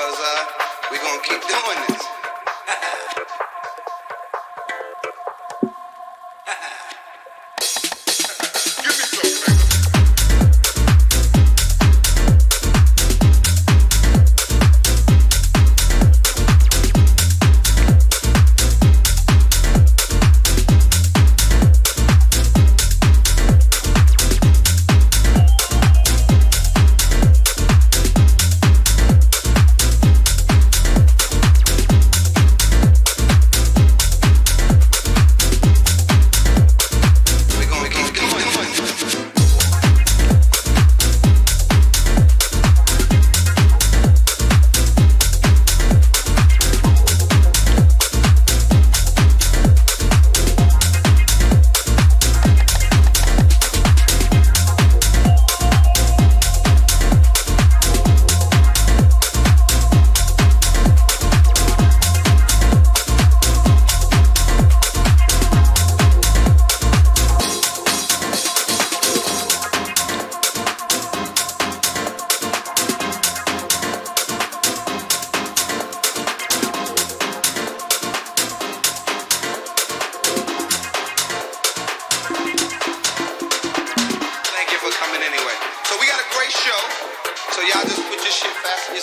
because uh, we're going to keep doing this.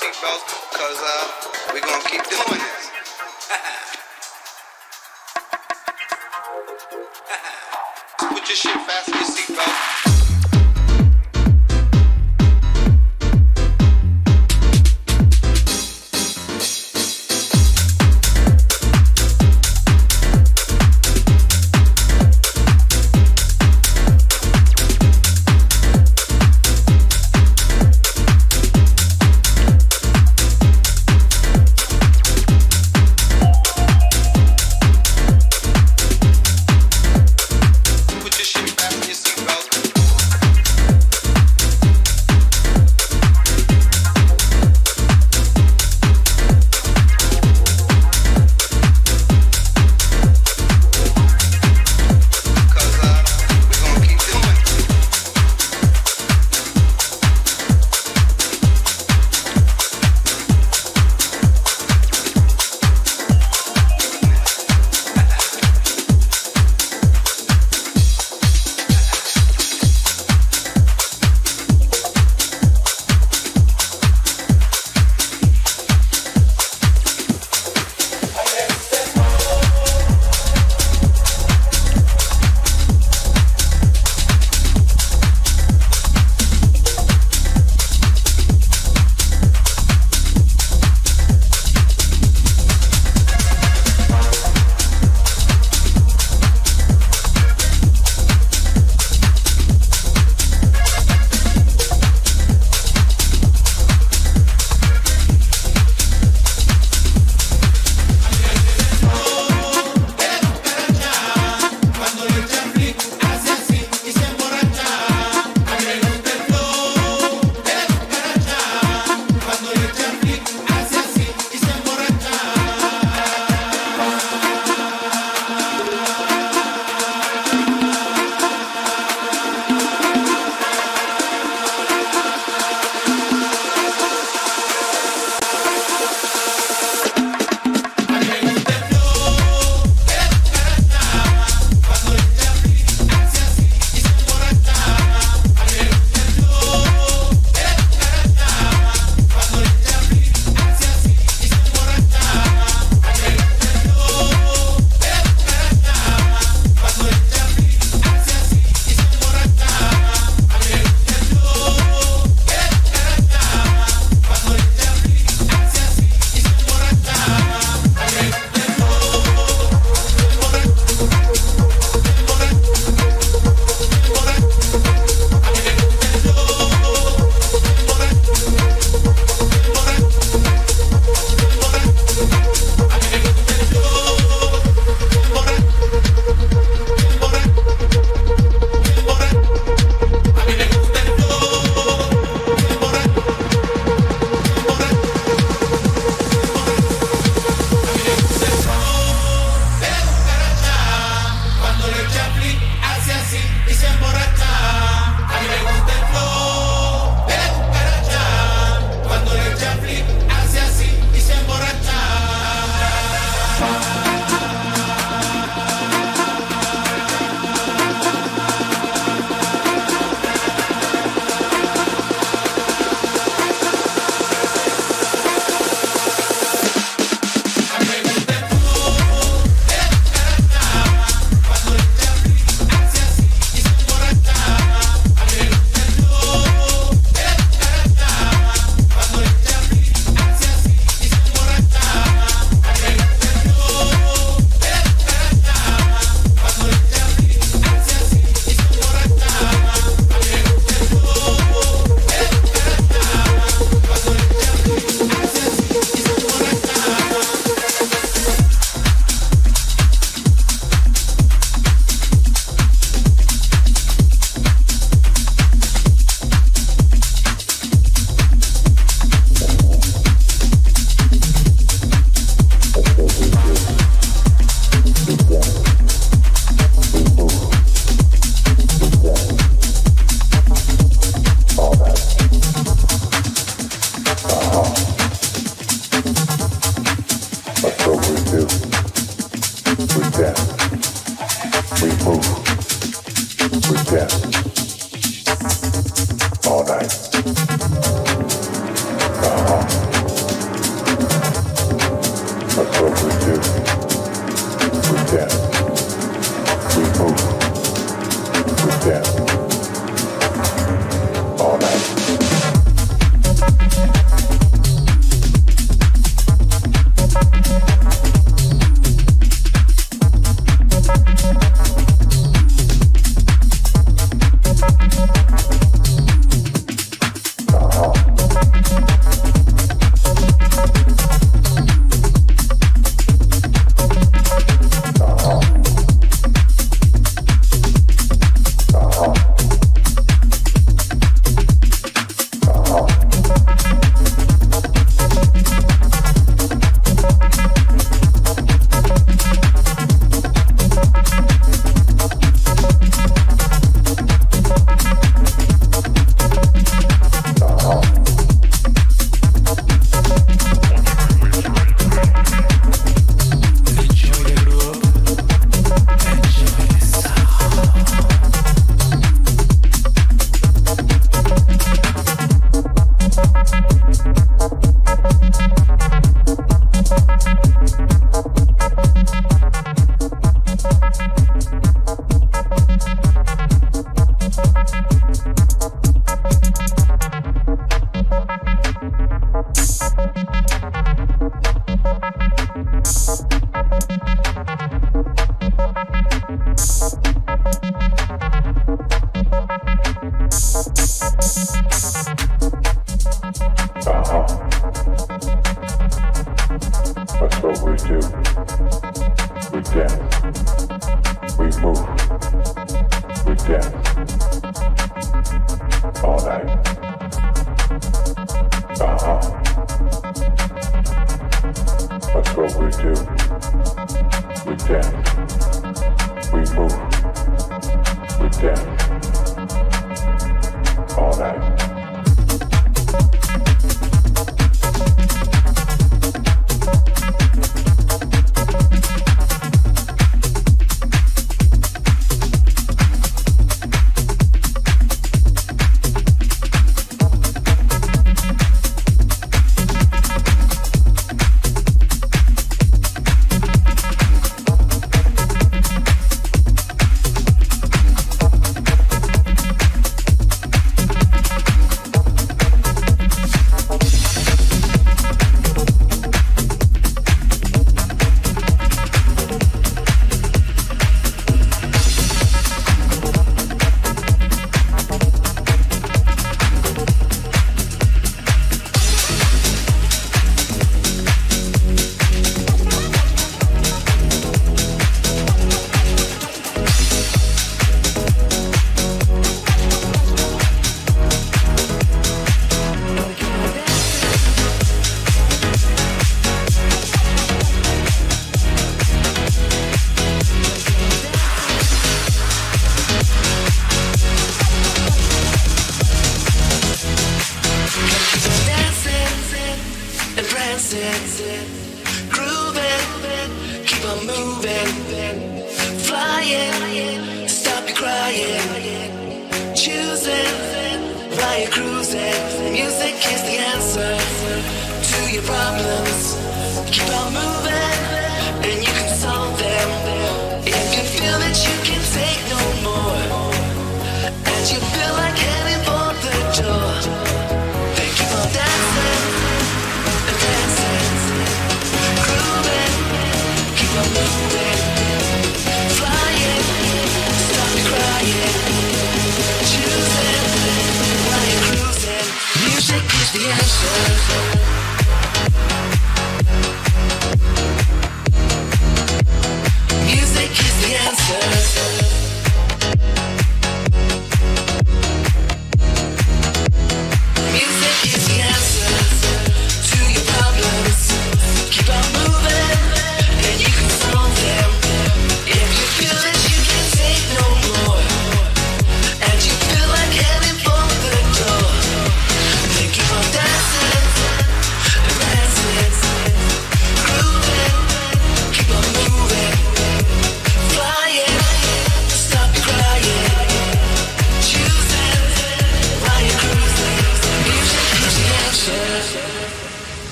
seatbelts, cause uh, we're gonna keep doing this. Put your shit fast in your seatbelt.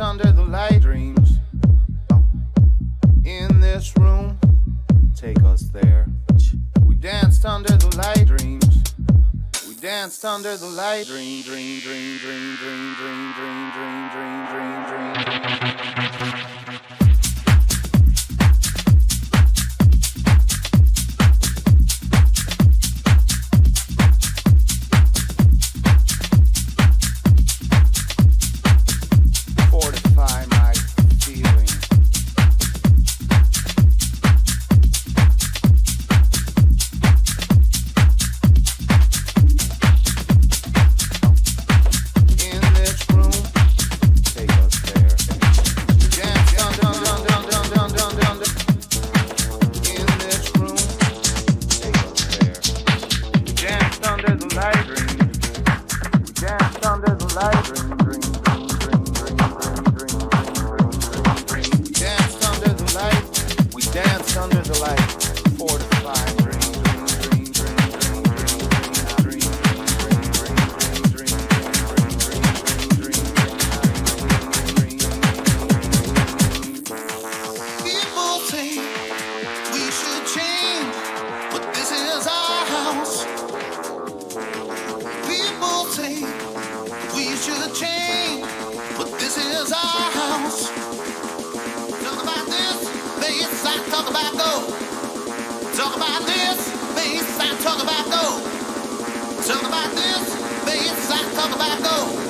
under the light dreams. In this room, take us there. We danced under the light dreams. We danced under the light dream, dream, dream, dream, dream, dream, dream, dream, dream, dream, dream. dream. Talk about this, be talk about go. Talk about this, be it talk about go.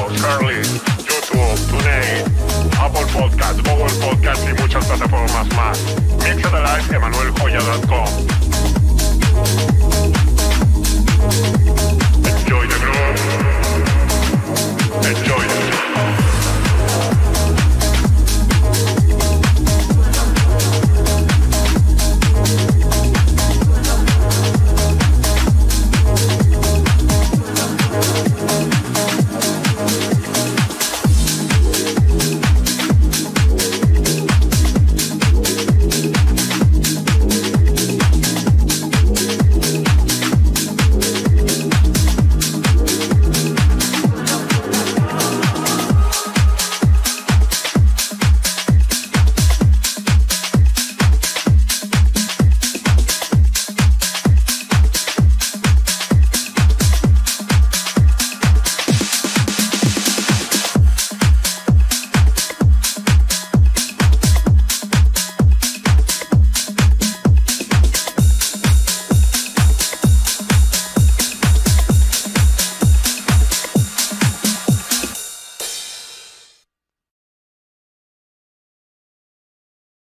iVoox, Curly, YouTube, TuneIn, Apple Podcast, Google Podcast y muchas plataformas más. Mix the Live, emanueljoya.com. Enjoy the groove.